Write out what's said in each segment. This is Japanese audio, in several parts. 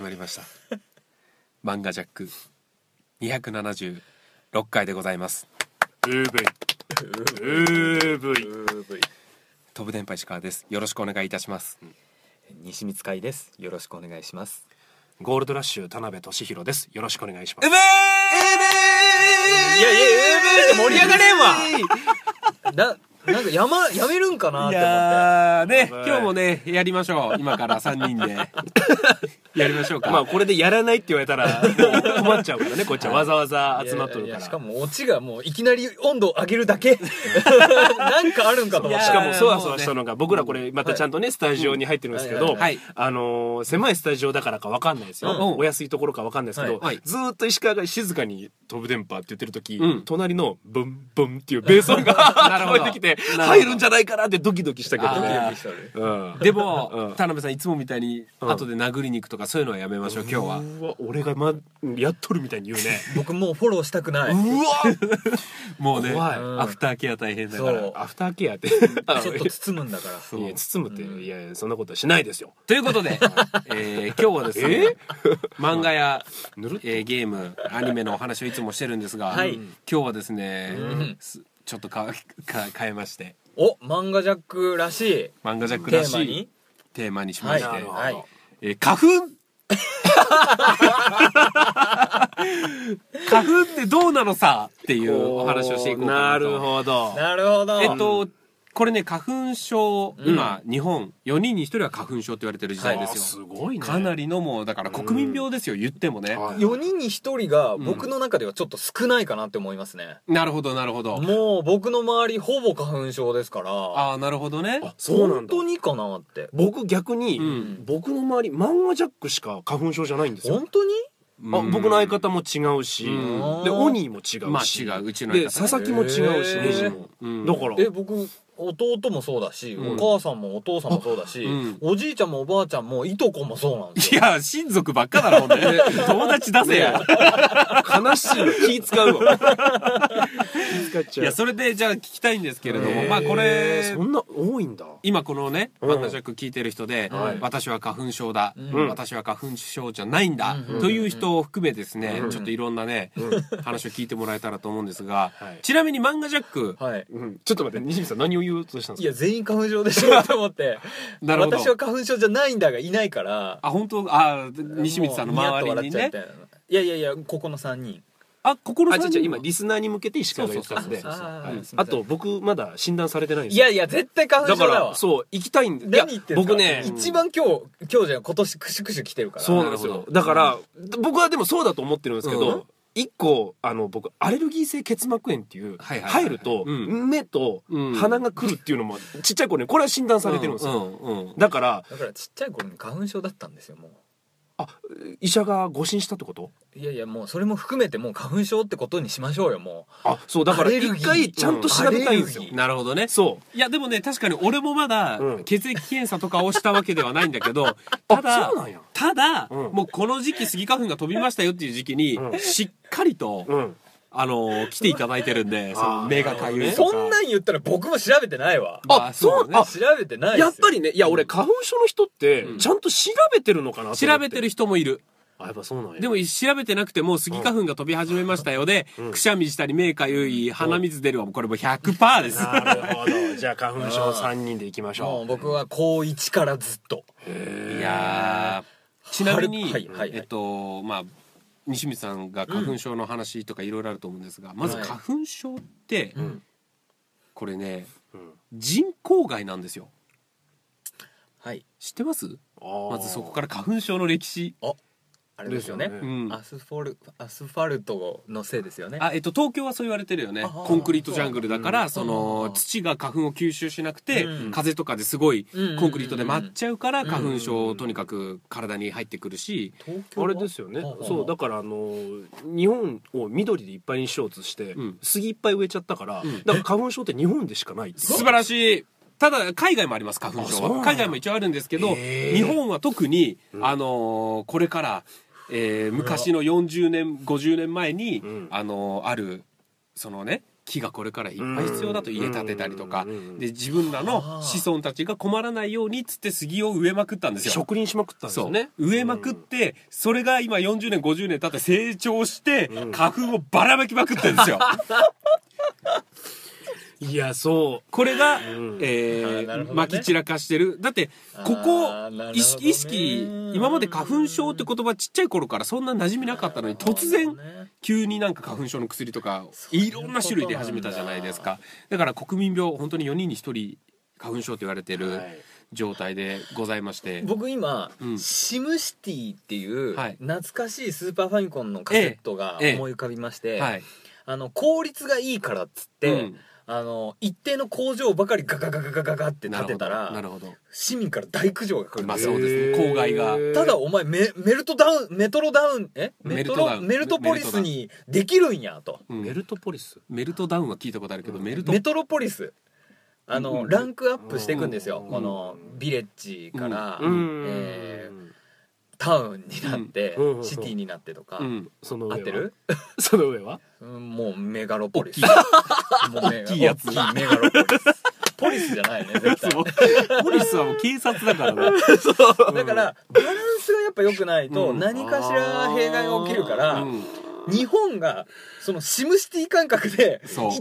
始まりました。漫画ジャック276回でございます。うーぶい。うーぶい。飛ぶ電波石川です。よろしくお願いいたします。西光海です。よろしくお願いします。ゴールドラッシュ田辺俊弘です。よろしくお願いします。い！やいやえー、盛り上がれんわ！ななんかやまやめるんかなって思って。やーねやばい。今日もねやりましょう。今から3人で。やりましょうか。まあこれでやらないって言われたら困っちゃうからねこっちは。わざわざ集まっとるから。いやいやしかもオチがもういきなり温度を上げるだけ。なんかあるんかと思って。しかもそわそわしたのが僕らこれまたちゃんとねスタジオに入ってるんですけどはい。あのー狭いスタジオだからかわかんないですよ。うん。お安いところかわかんないですけどはい。ずーっと石川が静かに飛ぶ電波って言ってる時うん。隣のブンブンっていうベース音が 聞こえてきてなるほど。入るんじゃないかなってドキドキしたけどね。うん。でも、うん。田辺さんいつもみたいにうん。後で殴りに行くとかそういうのはやめましょう今日は。うわ俺がまやっとるみたいに言うね。僕もうフォローしたくない。うわ。もうねアフターケア大変だから。そう。アフターケアって。ちょっと包むんだから。いや包むっていやいやそんなことはしないですよ。ということで、えー今日はですね漫画や、えーゲームアニメのお話をいつもしてるんですが、はい。今日はですね、うん。すちょっとかか変えまして。お漫画ジャックらしい。漫画ジャックテらしいーマに。テーマにしまはいして、はいえー花粉？花粉ってどうなのさ？っていうお話をしていこうかなと。なるほどなるほど。えっとこれね花粉症、うん。今日本4人に1人は花粉症って言われてる時代あですよ、すごいね。かなりのもうだから国民病ですよ、言ってもね、はい。4人に1人が僕の中ではちょっと少ないかなって思いますね、なるほどなるほど。もう僕の周りほぼ花粉症ですから。ああなるほどね。あそうなんだ。本当にかなって。僕逆に、うん。僕の周り漫画ジャックしか花粉症じゃないんですよ。本当に？あ僕の相方も違うし、うん。でオニーも違うし、まあ違う。うちの相方佐々木も違うしへー。ネジも、うん。だから。え僕弟もそうだし、うん。お母さんもお父さんもそうだし、うん。おじいちゃんもおばあちゃんもいとこもそうなんですいよや親族ばっかだろほんで友達出せや。悲しい。の気使うわ。気使っちゃう。いやそれでじゃあ聞きたいんですけれどもまあこれそんな多いんだ。今このねうん。漫画ジャック聞いてる人で、はい。私は花粉症だ、うん。私は花粉症じゃないんだ、うん。という人を含めですね、うん。ちょっといろんなね、話を聞いてもらえたらと思うんですが、はい。ちなみに漫画ジャックはい。うん、ちょっと待って西見さん何を言おうとしたんですかいや全員花粉症でしょ と思って。なるほど。私は花粉症じゃないんだがいないから。あ本当？あ西光さんの周りにね。と笑っちゃうみたいな。いやいやいやここの3人。あ心さんあ違う違う今リスナーに向けて石川が言ってたんで。あと僕まだ診断されてないんですいやいや絶対花粉だか症だわらそう行きたいんで。いや何言ってんすか僕ね。一番今日今日じゃん今年クシュクシュ来てるから。そうなんですよ。なるほどだから僕はでもそうだと思ってるんですけうん。ど一個あの僕アレルギー性結膜炎っていうはいはいはい入るとうん。目とうん。鼻が来るっていうのもちっちゃい頃にこれは診断されてるんですよ。うんうん。うんだからだからちっちゃい頃に花粉症だったんですよもあ医者が誤診したってこと？ういやいやもうそれも含めてもう花粉症ってことにしましょうよもあそうだから一回ちゃんと調べたいんですよ。うんなるほどねそう。いやでもね確かに俺もまだうん。血液検査とかをしたわけではないんだけど ただそうなんや。ただ、うん。もうこの時期スギ花粉が飛びましたよっていう時期に、うん。しっかりと、うんあの来ていただいてるんで その目がかゆいうとか。そんなん言ったら僕も調べてないわ。まあそうだねあ調べてないやっぱりねいや俺花粉症の人ってうん。ちゃんと調べてるのかなと思って。調べてる人もいる。あやっぱそうなんや。でも調べてなくてもスギ花粉が飛び始めましたよで、うん。くしゃみしたり目かゆい鼻水出るはもうこれもう100%ですなるほど。じゃあ花粉症3人でいきましょう。もう僕は高1からずっと。いやー。ちなみに、はいはいはい。えっとまあ西光さんが花粉症の話とかいろいろあると思うんですが、まずはい花粉症って、ん。これねうん。人工害なんですよ。はい。知ってます？まずそこから花粉症の歴史。あれですよね。ですうん。アスフォルアスファルトのせいですよね。あ、えっと、東京はそう言われてるよね。コンクリートジャングルだからそうんの土が花粉を吸収しなくて、うん。風とかですごいうんコンクリートで舞っちゃうからうん花粉症とにかく体に入ってくるし東京は？あれですよね。ああ。そうだからあの日本を緑でいっぱいにしようとして、うん。杉いっぱい植えちゃったから、うん。だから花粉症って日本でしかないっていう。素晴らしい。ただ海外もあります花粉症。あそうなんだ。は海外も一応あるんですけどへー。日本は特に、うん。あのーこれから、えー昔の40年50年前に、うん。あのーあるそのね木がこれからいっぱい必要だと家建てたりとかで自分らの子孫たちが困らないようにっつって杉を植えまくったんですよ。植林しまくったんですよね。植えまくってそれが今40年50年経って成長してうん。花粉をばらまきまくってるんですよ いやそこれが、ん。えーまき散らかしてる。だってここ意識意識今まで花粉症って言葉ちっちゃい頃からそんな馴染みなかったのに突然急になんか花粉症の薬とかいろんな種類出始めたじゃないですか。だから国民病本当に4人に1人花粉症と言われてう、るはい。状態でございまして、僕今、うん。シムシティっていうはい懐かしいスーパーファミコンのカセットがええ。思い浮かびまして、はい、あの効率がいいからっつって、うんあの一定の工場ばかりガガガガガガガって建てたらなるほどなる市民から大苦情が来る。んですよ、まあそうですね。郊外が。ただお前メメルトダウンメトロダウンえ？メトロメルトポリスにできるんやと。メルトポリス？メルトダウンは聞いたことあるけど、メルトメトロポリス。あの、うん。ランクアップしていくんですよ、うん。このビレッジから、うん。えータウンになって、うんうんシティになってとか、うんその上はってる、その上はうん、もうメガロポリス大もうメガ大きいやつ大きいメガロポリスポリスじゃないね絶対ポリスはもう警察だからねだからバランスがやっぱ良くないとうん何かしら弊害が起きるから、うん 日本がそのシムシティ感覚で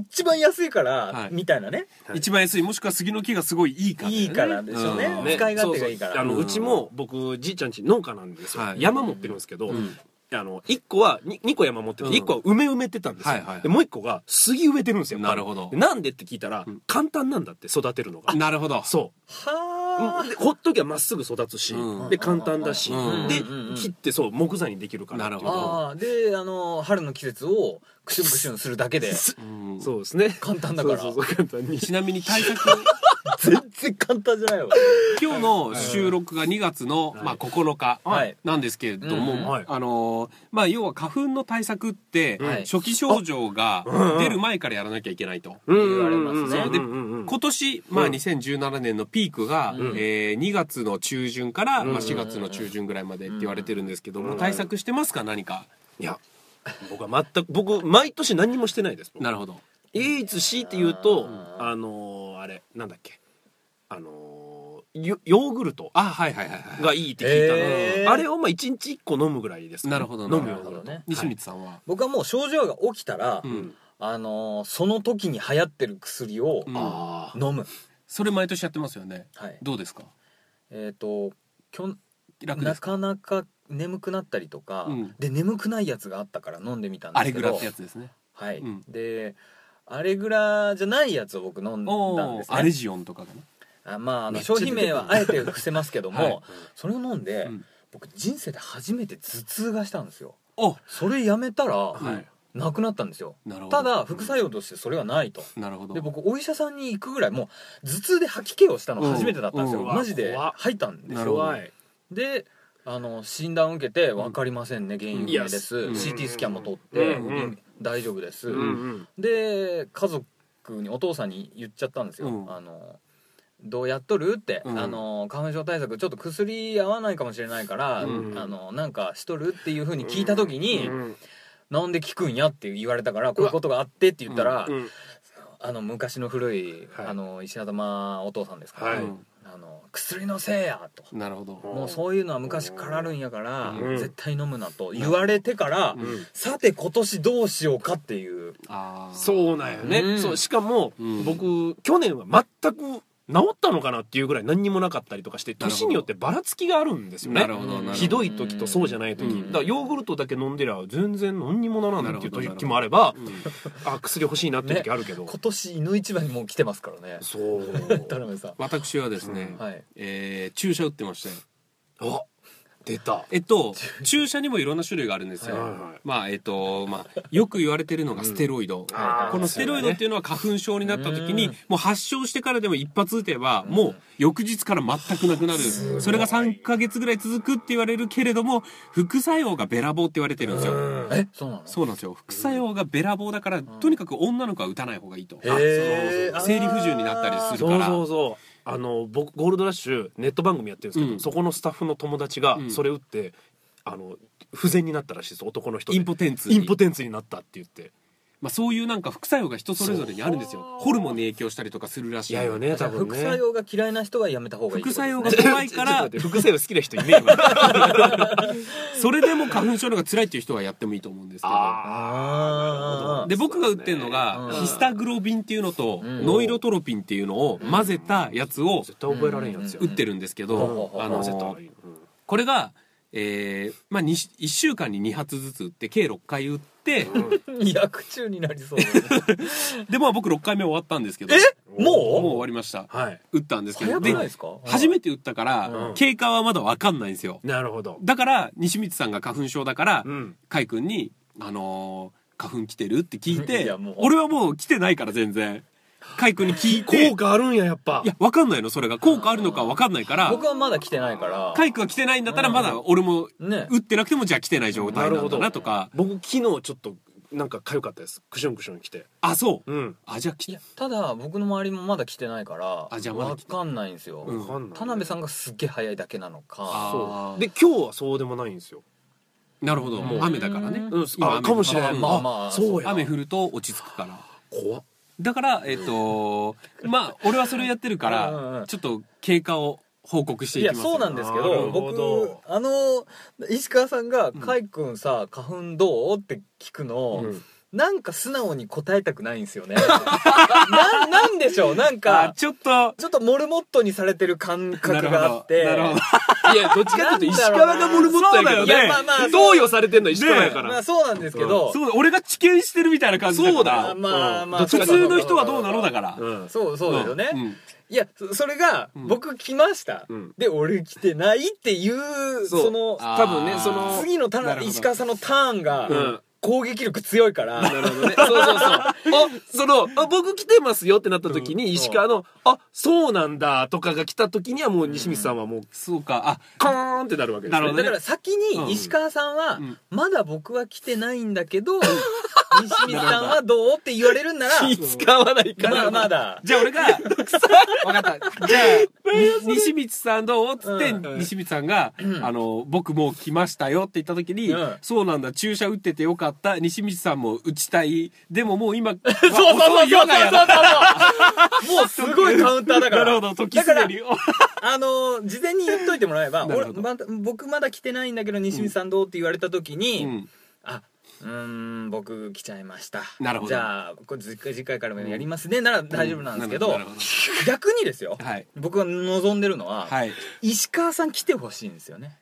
一番安いから、はい。みたいなね。はい。一番安いもしくは杉の木がすごいいいから、ね、いいからでしょうね。うん。ね。使い勝手がいいから。うちも僕じいちゃんち農家なんですよ、はい。山持ってるんですけど、うん。あの1個は 2, 個山持っててうん。1個は梅埋めてたんですよ、はいはいでもう1個が杉植えてるんですよ。なるほど。でなんでって聞いたら、うん。簡単なんだって育てるのが。なるほど。そう。はでほっときゃまっすぐ育つし、うん。で簡単だし、うん。で、うん。切ってそう木材にできるからなるほど。ああであの春の季節をクシュンクシュンするだけで。う んそうですね。簡単だから。そうそうそう簡単に。ちなみに対策 全然簡単じゃないわ。今日の収録が2月の、まあ、9日はい。なんですけれども、うんはい。あのーまあ要は花粉の対策って、はい。初期症状がうん出る前からやらなきゃいけないと。うん。言われますね。今年、まあ、うん。2017年のピークが、うん。えー2月の中旬から、うん。まあ、4月の中旬ぐらいまでって言われてるんですけども、うん。対策してますか？何か。いや僕は全く僕毎年何にもしてないですなるほど唯一強いて言うとあのーあれなんだっけ。あのーヨヨーグルトあはいはいはいはいがいいって聞いたの、あれをまあ1日1個飲むぐらいですかね、なるほど飲むなるほようになると。ね西光さんは、僕はもう症状が起きたら、うん。あのーその時に流行ってる薬をうん。あ飲む、それ毎年やってますよね。はい。どうですか？えっ、ときょ楽ですか？なかなか眠くなったりとか、うん。で眠くないやつがあったから飲んでみたんですけどアレグラってやつですね。はい、うん。でアレグラじゃないやつを僕飲んだんですね。アレジオンとかがねあまああの商品名はあえて伏せますけども、はい。それを飲んで、うん。僕人生で初めて頭痛がしたんですよ。おそれやめたら、はい。なくなったんですよ。なるほど。ただ副作用としてそれはないと。なるほど。で僕お医者さんに行くぐらいもう頭痛で吐き気をしたの初めてだったんですよ。うん。うんマジで怖っ。吐いたんですなるほど。よであの診断を受けて分かりませんね原因不明です、うん。CT スキャンも取って、うんうん大丈夫です、うんうん。で家族にお父さんに言っちゃったんですよ、うん。あのどうやっとる？って、うん。あの花粉症対策ちょっと薬合わないかもしれないから、うん。あのなんかしとる？っていうふうに聞いた時に、うん。なんで聞くんや？って言われたからこういうことがあってって言ったら、うん。あの昔の古い、はい。あの石頭お父さんですから、はい。うんあの薬のせいやと。なるほど。もうそういうのは昔からあるんやから、うん。絶対飲むなと言われてから、うん。さて今年どうしようかっていう。あー。そうなんよね、うん。そうしかも、うん。僕去年は全く治ったのかなっていうぐらい何にもなかったりとかして年によってばらつきがあるんですよね。ひどい時とそうじゃない時、うん。だからヨーグルトだけ飲んでりゃ全然何にもならないっていう時もあればうん。あ薬欲しいなっていう時あるけど、今年犬一番にもう来てますからね。そう。田辺さん。私はですね、はい。えー注射打ってましてあ出た。えっと注射にもいろんな種類があるんですよ、はいはい。まあえっとまあよく言われてるのがステロイド、あーこのステロイドっていうのは花粉症になった時にうん。もう発症してからでも一発打てばもう翌日から全くなくなる。それが3ヶ月ぐらい続くって言われるけれども副作用がべらぼうって言われてるんですよ。えそうなの？そうなんですよ。副作用がべらぼうだからとにかく女の子は打たない方がいいと。生理不順になったりするそうからそうそうあの僕ゴールドラッシュネット番組やってるんですけど、うん。そこのスタッフの友達がうん。それ打って、あの不全になったらしいです男の人で。インポテンツに。インポテンツになったって言ってまあ、そういうなんか副作用が人それぞれにあるんですよ。ホルモンに影響したりとかするらしい。嫌よねじゃあ多分ね。副作用が嫌いな人はやめた方がいい副作用が怖いから。副作用好きな人いねえわ。それでも花粉症の方が辛いっていう人はやってもいいと思うんですけど。あー。で僕が売ってるのが、うんヒスタグロビンっていうのと、うん。ノイロトロピンっていうのを混ぜたやつを絶対覚えられんやつや売ってるんですけど、うんあのうんこれが、えーまあ、1週間に2発ずつ打って計6回打って、薬中になりそう。でまあ僕6回目終わったんですけど。え？もう？も終わりました。はい。打ったんですうけど。ですか？初めて打ったから、うん。経過はまだ分かんないんですよ。なるほど。だから西光さんが花粉症だから、うん。カイ君に「あのー花粉来てる?」って聞い いてやもう。俺はもう来てないから全然カイ君に聞いて。効果あるんややっぱ。いや分かんないのそれが。効果あるのか分かんないから。僕はまだ来てないから。カイ君が来てないんだったらまだ俺もね。打ってなくてもじゃあ来てない状態なんだなとか。僕昨日ちょっとなんか痒かったです。クシュンクシュン来て。あそう。うん。あじゃあ来て。いやただ僕の周りもまだ来てないからあじゃあまだ来てわかんないんですよ、うん。わかんない。田辺さんがすっげえ早いだけなのか。あそう。で今日はそうでもないんですよ。なるほど。もう。雨だからね。うん。今あかもしれない雨まあまあそうや。雨降ると落ち着くから。怖っだからえっとまあ俺はそれやってるからちょっと経過を報告していきますよ。そうなんですけなど。僕あの石川さんが「海君さ花粉どう?」って聞くの、うんなんか素直に答えたくないんですよね。ななんでしょう？なんあかちょっと。ちょっとモルモットにされてる感覚があって。なるほどいやどっちかっていうと石川がモルモットやけどそうだよね。いやまあまあ贈与されてんの石川やから。まあそうなんですけど、そう俺が知見してるみたいな感じだそうだ。よまあまあ普通の人はどうなのだから。うんそう。そうですよね、うん。いやそそれがうん。僕来ました、うん。で俺来てないっていうそのあ多分ねその次のターン石川さんのターンがうん攻撃力強いから、なるほどね。そうそうそう。あ、その、あ僕来てますよってなった時に、石川の、あ、そうなんだとかが来た時にはもう西光さんはもう、そうか。あカーンってなるわけですね。なるほどね。だから先に石川さんは、うん。まだ僕は来てないんだけど、西光さんはどうって言われるんなら、気使わないかまら。だまだ。じゃあ俺が分かった。じゃあに西光さんどうっつって、うん。西光さんが、あの「僕もう来ましたよ」って言った時に「うん。そうなんだ注射打っててよかった西光さんも打ちたい。でももう今 そうそうそうそうそうもうすごいカウンターだから。なるほど時すでに。あの事前に言っといてもらえば 僕まだ来てないんだけど西光さんどうって言われた時に、うん。あうーん僕来ちゃいました。なるほど。じゃあこれ次回からもやりますね。なら大丈夫なんですけど,、なるほど。逆にですよ、はい。僕が望んでるのは、はい。石川さん来てほしいんですよね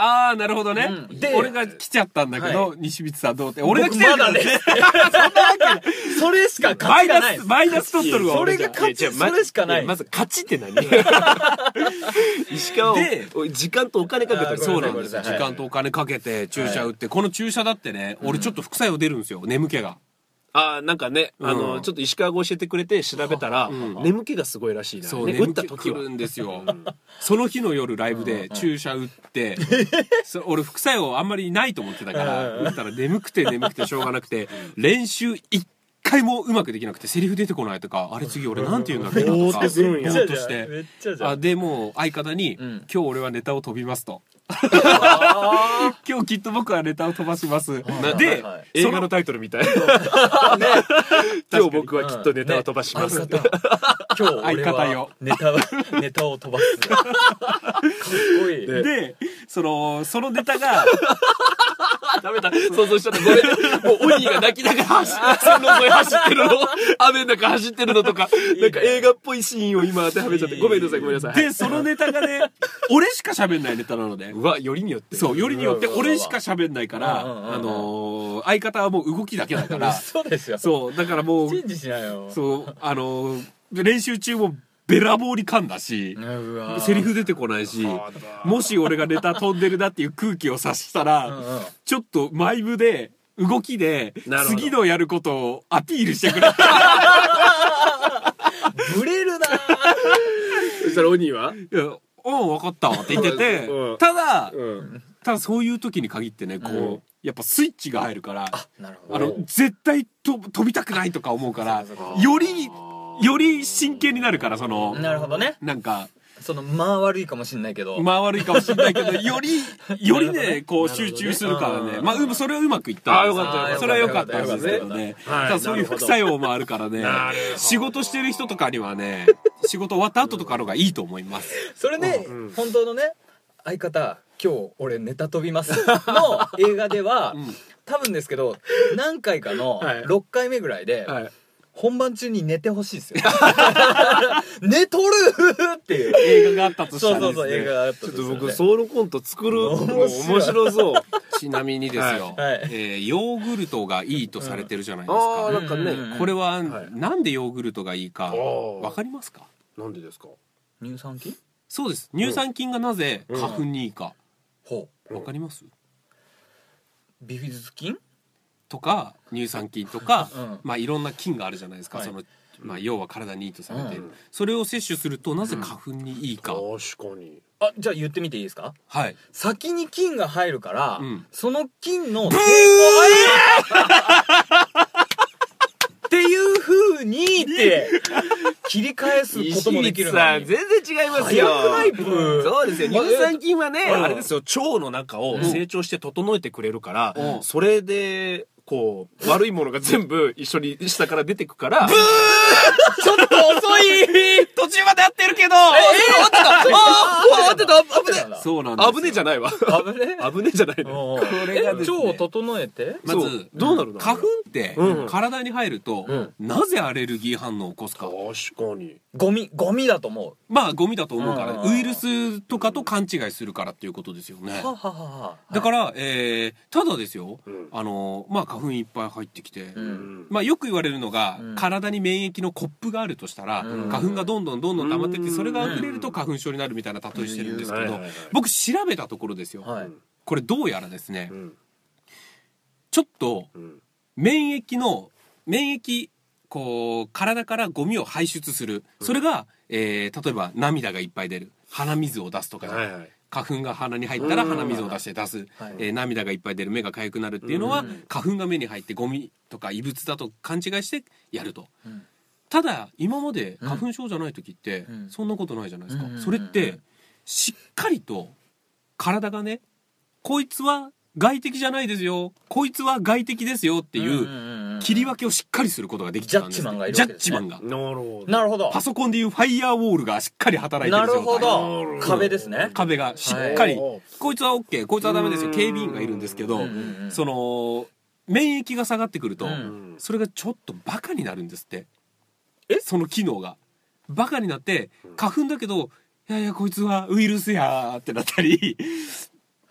ああなるほどね、うん。で俺が来ちゃったんだけど、は西光さんどうって。俺が来てるから僕まだね。それしかマイ勝ちがない。ナスマイナス取っとるわそれが勝ちそれしかない。やまず勝ちって何？石川を時間とお金かけてそうなんですよ。時間とお金かけて注射打って、この注射だってね俺ちょっと副作用出るんですよ。眠気があーなんかね、あうん。のちょっと石川が教えてくれて調べたら、ん。眠気がすごいらしいな、そう、ね、打った時るんですよ。その日の夜ライブで注射打って、そ俺副作用あんまりないと思ってたから、打ったら眠くて眠くてしょうがなくて、練習一回もうまくできなくて、セリフ出てこないとか、あれ次俺なんて言うんだっけなとか、ぼーっとして。あでもう相方に、ん。今日俺はネタを飛びますと。あ 今日きっと僕はネタを飛ばします。ーで、映画のタイトルみたい。今日僕はきっとネタを飛ばします、今日俺相方よ。はネタをネタを飛ばす。かっこいい。ででそのそのネタがダメだ。想像しちゃった。ごめん。ねもう鬼が泣きながら走線路沿い走ってるの。雨の中走ってるのとか。なんか映画っぽいシーンを今当てはめちゃって。ごめんなさいごめんなさい。でそのネタがね俺しか喋んないネタなのでうわよりによって。そうよりによって俺しか喋んないから、あのー相方はもう動きだけだから。そうですよ。そうだからもうチェンジしないよ。そうあのー練習中もべらぼうに噛んだしセリフ出てこないしもし俺がネタ飛んでるなっていう空気を察したら、うんうん。ちょっとマイブで動きで次のやることをアピールしてくれ ブレるな そしたら鬼は？いやうん分かったって言ってて、うん。ただ、うん。ただそういう時に限ってねこう、うん。やっぱスイッチが入るからなるほあの絶対と飛びたくないとか思うからそうそう。よりより真剣になるからそのなるほどね。なんかそのまあ悪いかもしんないけど、まあ悪いかもしれないけど、より、よりね、こう集中するからね。うんまあ、うそれはうまくいった。あよかったそれは良かったんですけどね。はい。ただそういう副作用もあるからね。仕事してる人とかにはね、仕事終わった後とかの方がいいと思います。それで、うん。本当のね相方今日俺ネタ飛びますの 映画では、うん。多分ですけど何回かのはい。6回目ぐらいで、はい本番中に寝てほしいですよ。寝とるっていう。映画があったとしたそうそうそう映画があったちょっととするね僕ソウルコント作るの面面白そう。ちなみにですよ、はい。はいえーヨーグルトがいいとされてるじゃないですああか。なんかね、うんこれは、はい。なんでヨーグルトがいいか、ー。わかりますか？なんでですか？乳酸菌？そうです。乳酸菌がなぜうん花粉にいいか、ほう。わかります？ビフィズス菌？とか乳酸菌とか、うん。まあいろんな菌があるじゃないですか、はい。そのまあ要は体にいいとされている、うん。それを摂取するとなぜ花粉にいいか、確かに。あじゃあ言ってみていいですか？はい。先に菌が入るから、うん。その菌のっていう風にって切り返すこともできる全然違いますよ。早くないブー？そうですよ。乳酸菌はねうん。あれですよ。腸の中を成長して整えてくれるから、うん。それでこう悪いものが全部一緒に下から出てくから。ちょっと遅い！途中まで合ってるけど！ああってた危ねそうなんですよ危ねえじゃないわ危ね危ねえじゃないのこれがね腸を整えてまずどうなるの花粉ってうん体に入ると、うんなぜアレルギー反応を起こすか確かにゴミゴミだと思まあゴミだと思うから、うん。ウイルスとかと勘違いするからっていうことですよね。うははは。はだから、えーただですよ、うん。あのまあ花粉いっぱい入ってきて、ううん。んまあ、よく言われるのが、うん。体に免疫のコップがあるとしたら、うん。花粉がどんどんどんどん溜まってって、うん。それが溢れると花粉症になるみたいな例えしてるんですけど、はいはいはい僕調べたところですよ、はい。これどうやらですね、うん。ちょっとうん。免疫の免疫こう体からゴミを排出する。それが、えー例えば涙がいっぱい出る。鼻水を出すとかはいはい。花粉が鼻に入ったらうん。鼻水を出して出す、はい。えー涙がいっぱい出る。目が痒くなるっていうのは、うん。花粉が目に入ってゴミとか異物だと勘違いしてやると。うん。ただ今まで花粉症じゃない時ってうん。そんなことないじゃないですか、うん。それってしっかりと体がねこいつは外敵じゃないですよ。こいつは外敵ですよっていう切り分けをしっかりすることができたんです、ジャッジマンがいるジャわけですね。ッジマンが。なるほど。なるほど。パソコンでいうファイヤーウォールがしっかり働いてるなる状態ほど。うん壁ですね。壁がしっかり、はい。こいつは OK こいつはダメですよ。うん。警備員がいるんですけど、その免疫が下がってくると、それがちょっとバカになるんですって。え？その機能が。バカになって花粉だけどいやいやこいつはウイルスやーってなったり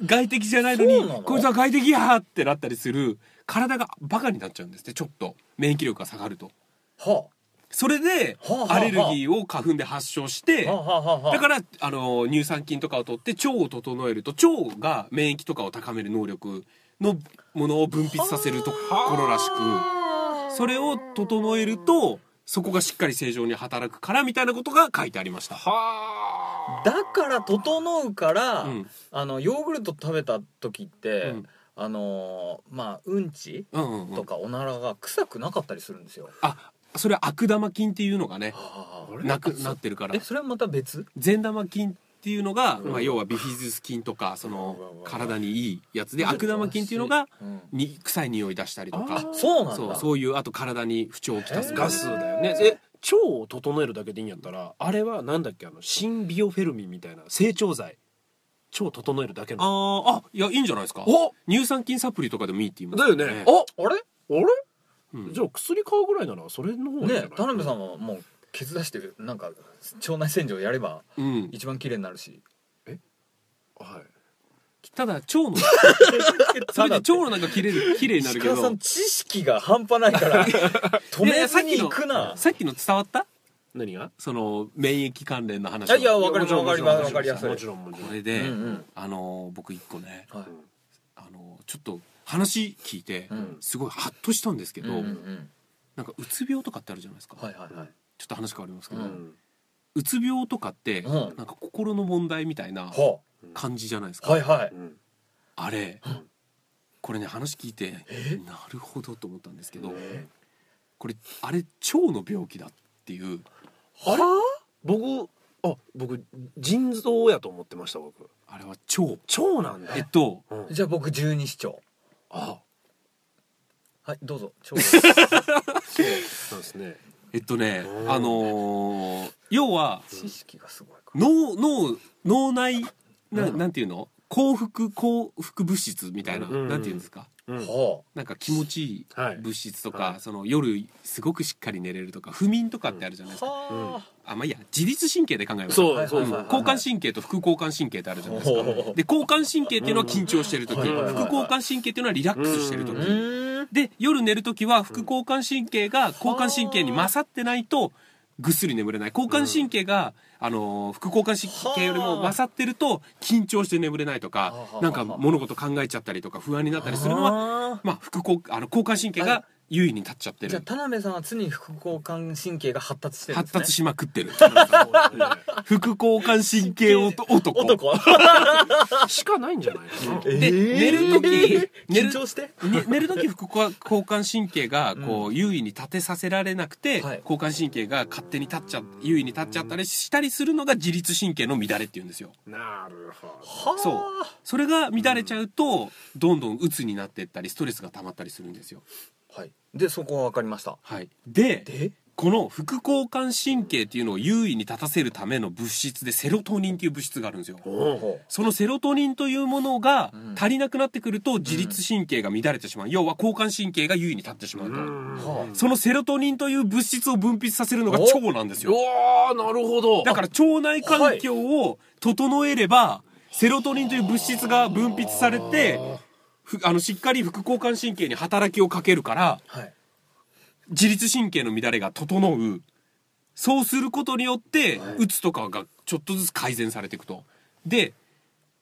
外敵じゃないのにこいつは外敵やーってなったりする体がバカになっちゃうんですってちょっと。免疫力が下がると。はそれでアレルギーを花粉で発症してだからあの乳酸菌とかを取って腸を整えると腸が免疫とかを高める能力のものを分泌させるところらしく。それを整えるとそこがしっかり正常に働くからみたいなことが書いてありました。はだから整うから、うん。あのヨーグルト食べた時って、うん。あのーまあうんちうんうんうん、とかおならが臭くなかったりするんですよ、あそれは悪玉菌っていうのがねなくなってるから。えそれはまた別？善玉菌っていうのが、うん。まあ、要はビフィズス菌とかその体にいいやつで悪玉菌っていうのがうん。に臭い匂い出したりとかそうなん。だそうそういうあと体に不調をきたすガスだよねえ腸を整えるだけでいいん。やったらあれはなん。だっけあの新ビオフェルミンみたいな成長剤腸を整えるだけのあーあいやいいん。じゃないですかお乳酸菌サプリとかでもいいって言いますだよねああれあれうん。じゃあ薬買うぐらいならそれの方がいいん。じゃないね田辺さん。はもうケツ出してなんか腸内洗浄やればうん、一番綺麗になるし。はい。ただ腸の それで腸の中きれいきれいになるけど。石川さん知識が半端ないから 止めずに行くな。さっきの伝わった？何が？その免疫関連の話。あいやはわかりますわかりますわかりやすい。もちろんもちろん。これで、うんうん。あの僕一個ねはい。あのちょっと話聞いて、うん。すごいハッとしたんですけど、うんうんうん。なんかうつ病とかってあるじゃないですか、はいはいはいちょっと話変わりますけど、うつ病とかって、うん。なんか心の問題みたいなは感じじゃないですか、あはいはい。うんあれ、ん。これね話聞いてえ？なるほどと思ったんですけど、え？これあれ腸の病気だっていうあれ？僕あ僕腎臓やと思ってました僕。あれは腸。腸なんだ。えっとうん。じゃあ僕十二指腸。あ。はいどうぞ。腸。そうなんですねえっとねうん。あのー要は知識がすごいか。脳脳脳内なうん。なんていうの？幸福幸福物質みたいな、うん。なんていうんですか？うん。はなんか気持ちいいはい。物質とか、はい。その夜すごくしっかり寝れるとか不眠とかってあるじゃないですか、はあ。まあいいや自律神経で考えます交感神経と副交感神経ってあるじゃないですか。ほうほうで交感神経っていうのは緊張してる時、はいはいはい副交感神経っていうのはリラックスしてる時、うーんで夜寝る時は副交感神経が交感神経に勝ってないとぐっすり眠れない。交感神経が、あのー副交感神経よりも勝ってると緊張して眠れないとかはあなんか物事考えちゃったりとか不安になったりするのははまあ副交あの交感神経が優位に立っちゃってる。じゃあ田辺さんは常に副交感神経が発達してるんですね。発達しまくってる。副交感神経男男。男。しかないんじゃないかな。で寝る時寝る緊張して？ね寝る時副交感神経がこう優位に立てさせられなくて、はい。交感神経が勝手に立っちゃ優位に立っちゃったりしたりするのが自律神経の乱れっていうんですよ。なるほど。そう。それが乱れちゃうとどんどん鬱になっていったりストレスが溜まったりするんですよはい。でそこは分かりました。はい。でで？この副交感神経っていうのを優位に立たせるための物質でセロトニンっていう物質があるんですよ。おそのセロトニンというものがうん。足りなくなってくると自律神経が乱れてしまう、要は交感神経が優位に立ってしまうと、はそのセロトニンという物質を分泌させるのがお腸なんですよ。おーなるほど。だから腸内環境を整えれば、セロトニンという物質が分泌されてふあのしっかり副交感神経に働きをかけるからはい。自律神経の乱れが整う。そうすることによって、うつとかがちょっとずつ改善されていくと。で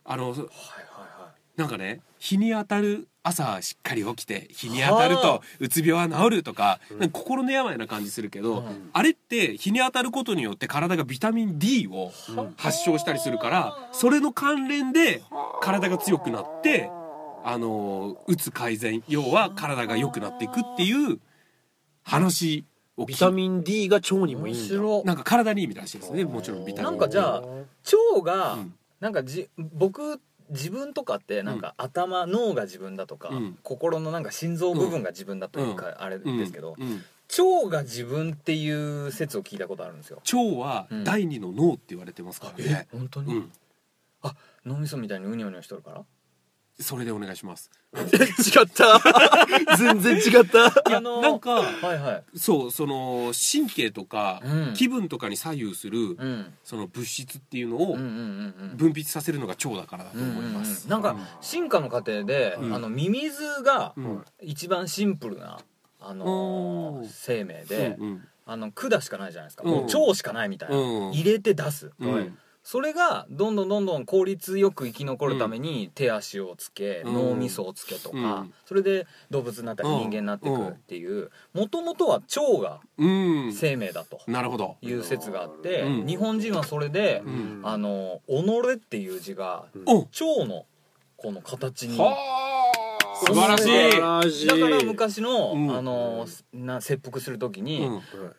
あのはいはいなんかね日に当たる朝しっかり起きて日に当たるはあ。とうつ病は治るとか,、か心の病な感じするけど、うん。あれって日に当たることによって体がビタミン D を発症したりするからそれの関連で体が強くなってあのうつ改善要は体が良くなっていくっていう話を聞ビタミン D が腸にもいいなんか体にいいみたいらしいですね。もちろんビタミン。なんかじゃあ腸が、うん。なんかじ僕自分とかってなんか頭、脳が自分だとか、うん。心のなんか心臓部分が自分だというか、あれうんですけど、うん。腸が自分っていう説を聞いたことあるんですよ。腸は第二の脳って言われてますからね、本当に、うん、脳みそみたいにうにょうにょしとるから？それでお願いします。違った？全然違った？いやあのーなんかはいはい。そうその神経とか、うん。気分とかに左右する、うん。その物質っていうのをうんうんうんうん。分泌させるのが腸だからだとうん思います、うんなんか進化の過程で、うん。あのミミズがうん。一番シンプルなあのうん生命で、うんうん。あの管しかないじゃないですか、うん。もう腸しかないみたいな、うん。入れて出す、うんそれがどんどんどんどん効率よく生き残るために手足をつけ、うん。脳みそをつけとか、うん。それで動物になったりうん人間になっていくっていうもともとは腸がうん。生命だとなるほど。いう説があって、うん。日本人はそれで、うん。あの「己」っていう字がお腸のこの形には素晴らしい。だから昔の,、うん。あのな切腹する時に、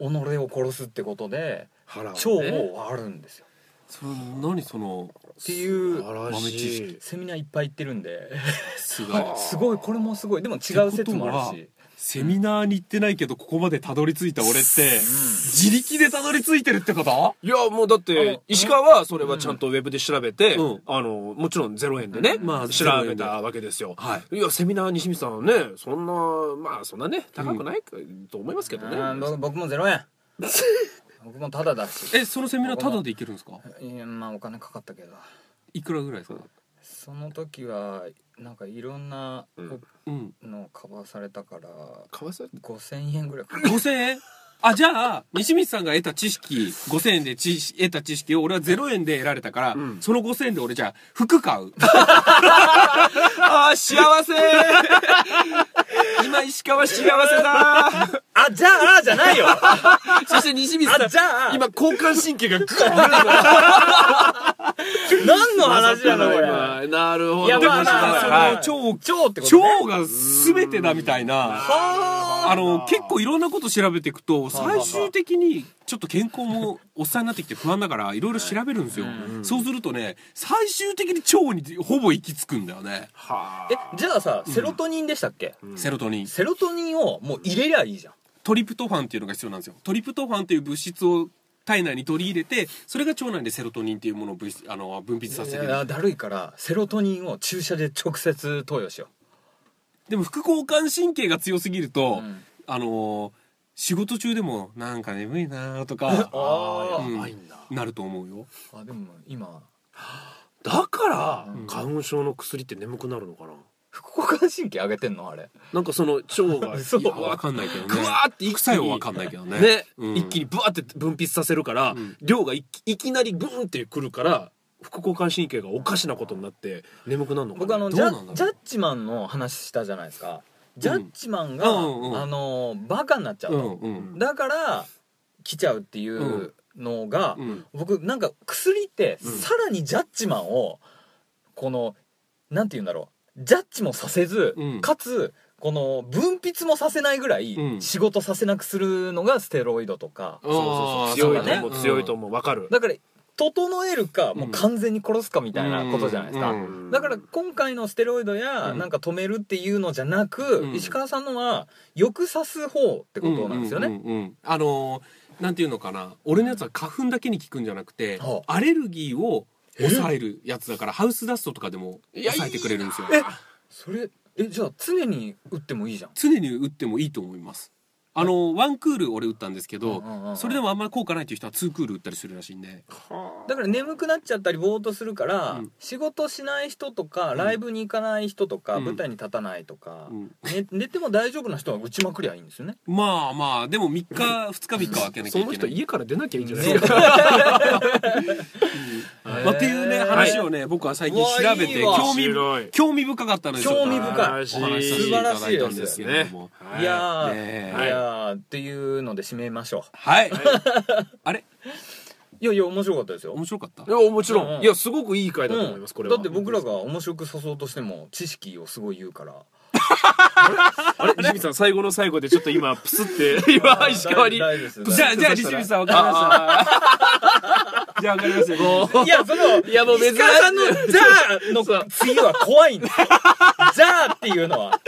うん。己を殺すってことで腹腸を割るんですよそれ何そのっていう豆知し識。いセミナーいっぱい行ってるんで。すごい。すごい。これもすごい。でも違う説もあるし。セミナーに行ってないけどここまでたどり着いた俺ってうん。自力でたどり着いてるってこと？いやもうだっあての石川はそれはちゃんとウェブで調べて、うん。あのもちろん0円でね、まあ調べたわけですよ、はい。いやセミナー西光さんはねそんなまあそんなね高くないかと思いますけどね、僕も0円 僕もタダだし。えそのセミナータダで行けるんですか？いやまあお金かかったけど。いくらぐらいですか？その時はなんかいろんなうん。うん。のカバーされたからかわいそう5000円ぐらい。かかる5000円？あじゃあ西光さんが得た知識5000円で知得た知識を俺は0円で得られたから、うん。その5000円で俺じゃあ服買う。あー幸せ今石川幸せだ。あじゃあじゃないよ。そして西光さん。あじゃあ。今交感神経がグッ何の話なのこれ。れなるほどいやまあまあそはい。の腸超ってことね。腸が全てだみたいな。はあの結構いろんなこと調べていくとはあ最終的にちょっと健康も おっさんになってきて不安だからいろいろ調べるんですよ、そうするとね最終的に腸にほぼ行き着くんだよね、はえじゃあさセロトニンでしたっけ、セロトニン。セロトニンをもう入れりゃいいじゃん。トリプトファンっていうのが必要なんですよ。トリプトファンっていう物質を体内に取り入れてそれが腸内でセロトニンっていうものをあの分泌させてる。いやだるいからセロトニンを注射で直接投与しよでも副交感神経が強すぎると、うん。あの仕事中でもなんか眠いなとかあうんやばいんだなると思うよ。あでも今 だからうん。花粉症の薬って眠くなるのかな？副交感神経上げてんの？あれ。なんかその腸が そう。いやわかんないけどね。グワーって一気に副作用わかんないけどね。ね、うん。一気にブワーって分泌させるから、うん。量がいきいきなりブーンってくるから副交感神経がおかしなことになって眠くなるのかな？僕あのジャどうなんだろう？ジャッジマンの話したじゃないですか。ジャッジマンが、うん。うんあのバカになっちゃううと、んうん。だから来ちゃうっていうのが、うん。僕なんか薬ってうん。さらにジャッジマンをこのなんて言うんだろう。ジャッジもさせず、うん。かつこの分泌もさせないぐらいうん。仕事させなくするのがステロイドとか、そうそうそうそう。強いと思う、そうだね強いと思う。わかる。だから整えるかもう完全に殺すかみたいなことじゃないですか、うん。だから今回のステロイドやうん。なんか止めるっていうのじゃなく、うん。石川さんのはよくさす方ってことなんですよね、あのーなんていうのかな。俺のやつは花粉だけに効くんじゃなくてはアレルギーを抑えるやつだからハウスダストとかでも抑えてくれるんですよ。えそれえじゃあ常に打ってもいいじゃん。常に打ってもいいと思いますあのワンクール俺打ったんですけどうんうんうんそれでもあんまり効果ないっていう人はツークール打ったりするらしいんで。だから眠くなっちゃったりぼーっとするから、うん。仕事しない人とかライブに行かない人とか、うん。舞台に立たないとか、寝ても大丈夫な人は打ちまくりゃいいんですよね。まあまあでも3日2日3日は開けなきそゃいけない。の人家から出なきゃいいんじゃないねですか、まあ、っていうね話をね、僕は最近調べて興味興味深かったので興味深い。お話しさせていただいたんですけれども。はい。いやー、ねいっていうので締めましょはい、あれ？ういやいや面白かったですよ。面白かった？いやもちろん、うんうん。いやすごくいい回だと思います、これは。だって僕らが面白く誘おうとしても知識をすごい言うから。あれ？西光さん最後の最後でちょっと今プスって 今石川に。じゃあじゃあ西光さん分かりました。じゃあ分かりました。よいやそのいやもう珍しい石川さんの「じゃあ」の次は怖いんですよ「じゃあ」っていうのは。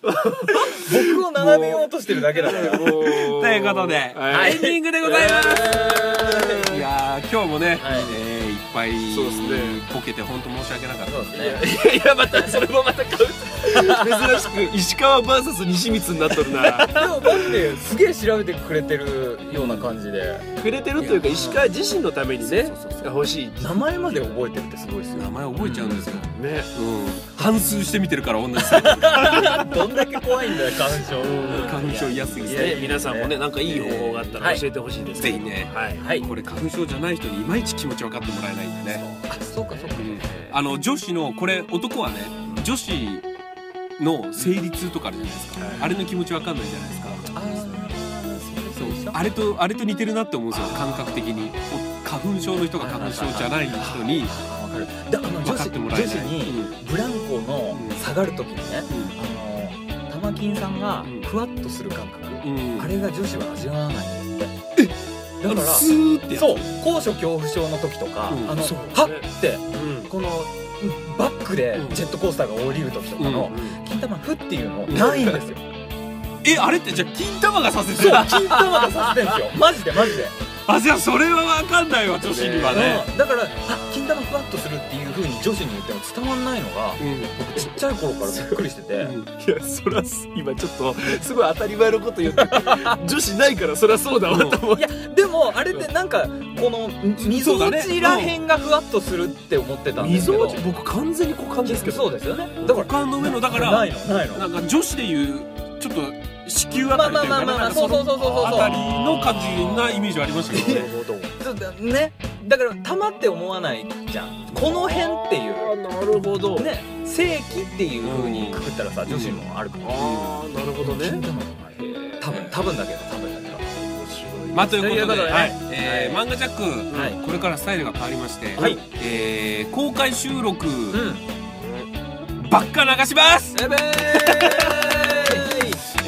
僕を並べようとしてるだけだから。ということで、はい。エンディングでございます、い、やー今日もね、はい。えーいっぱいそうですね。ボケて本当申し訳なかった。そうですね。いやまたそれもまた買う珍しく石川 VS 西光になっとるな。でもマジですげえ調べてくれてるような感じで。くれてるというか石川自身のためにね欲しい。名前まで覚えてるってすごいですよ。名前覚えちゃうんですよ、ねうん、半数して見てるから同じサイトどんだけ怖いんだよ花粉症花粉症嫌すぎて。ね皆さんもねなんかいい方法があったら教えてほしいですぜひねはい。はい。これ花粉症じゃない人にいまいち気持ち分かってもらえないんでね。あそうかそうか。あの女子のこれ男はね女子の生理痛とかあるじゃないですか、あれの気持ち分かんないじゃないですか。そうあれとあれと似てるなって思うんですよ感覚的に。お花粉症の人が花粉症じゃない人に分か子ってもらえない。女子にブランコの下がる時にねあの玉金さんがうんふわっとする感覚。うん、うん、あれが女子は味わわないんだって。だからスーってそう。高所恐怖症の時とか、うん。あのはってうん。このバックでジェットコースターが降りる時とかのうん金玉ふっていうのないんですよ。えあれってじゃあ金玉がさせてそうる金玉がさせてんですよ。マジでマジであじゃあそれは分かんないわ女子にはね、うん。だからあ金玉ふわっとするっていう風に女子に言っても伝わんないのがうん。僕ちっちゃい頃からびっくりしてて、うん。いやそらす今ちょっとすごい当たり前のこと言って女子ないからそりゃそうだわと思う。いやでもあれってなんかこの溝落ちらへんがふわっとするって思ってたんですけど。溝落ち僕完全に股間ですけど。そうですよね。だから股間の上のだからないのないの。なんか女子でいうちょっと子宮あたりというかまあまあまあまあそうそうそうそうそう。あたりの感じなイメージはありましたけど。ねなるほど。そうだね。だから玉って思わないじゃん。この辺っていあーなるほど。うね正規っていう風にくくったらさ女子もあるからああなるほどね。多分多分だけど多分だけど。まあということでということでねはい。えーは漫画ジャック、はい。これからスタイルが変わりまして、はい。えー公開収録うん。ばっか流します、やべーえー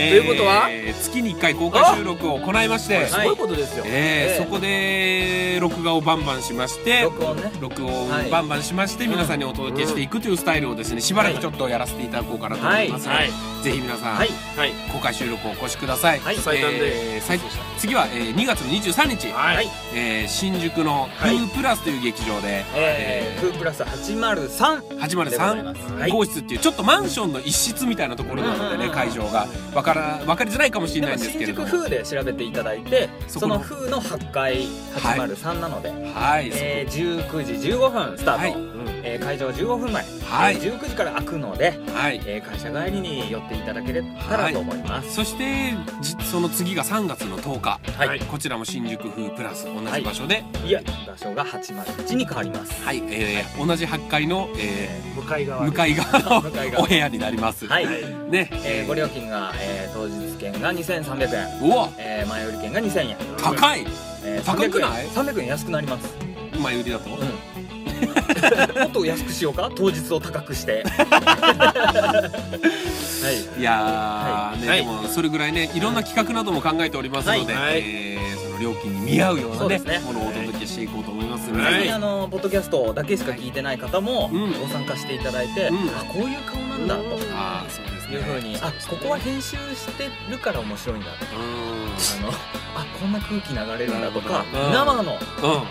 ということは？月に1回公開収録を行いまして、すごいことですよ。えーえー。そこで録画をバンバンしまして録音ね。録音バンバンしまして、皆さんにお届けしていくというスタイルをですねしばらくちょっとやらせていただこうかなと思います。ので、はい。ぜひ皆さん、はい。はい公開収録お越しください、はい。最短で。えー最次は、えー2月の23日、はい。えー新宿のフはいープラスという劇場で、えー、フープラス803でござい803ます。はい。号室っていうちょっとマンションの一室みたいなところなのでねうん会場が。分から分かりづらいかもしれないんですけれども。新宿風で調べていただいてその。の風の8階803なので、はい、えー、19時15分スタート、はい。えー会場15分前、はい。えー19時から開くので、はい。えー会社帰りに寄っていただけたらと思います、そしてじその次が3月の10日はい。はい。こちらも新宿風プラス。同じ場所で。い、や場所が801に変わります。はい、えー同じ8階の、え向かい側ー向かい側の向かい側。お部屋になります、はい、はいね。えーご料金が、えー当日券が2300円、うわ。えー前売り券が2000円、高い。えー高くない？300円300円安くなります。前売りだと、うん もっと安くしようか？当日を高くして。はい。いやー、ねはい。でもそれぐらいねいろんな企画なども考えておりますので、はい。えーその料金に見合うようなねね。ものをお届けしていこうと思いますので、はい。あのポッドキャストだけしか聞いてない方もうん。ご参加していただいて、うん。あこういう顔なんだと。ああそういうふうに。あここは編集してるから面白いんだとうあのあこんな空気流れるんだとかうん。生の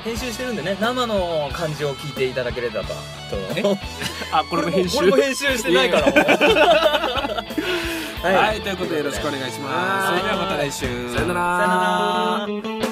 編集してるんでね生の感じを聞いていただければと。あこれも編集？これも編集してないから。もうはい、ということでよろしくお願いします。それではまた来週。さよなら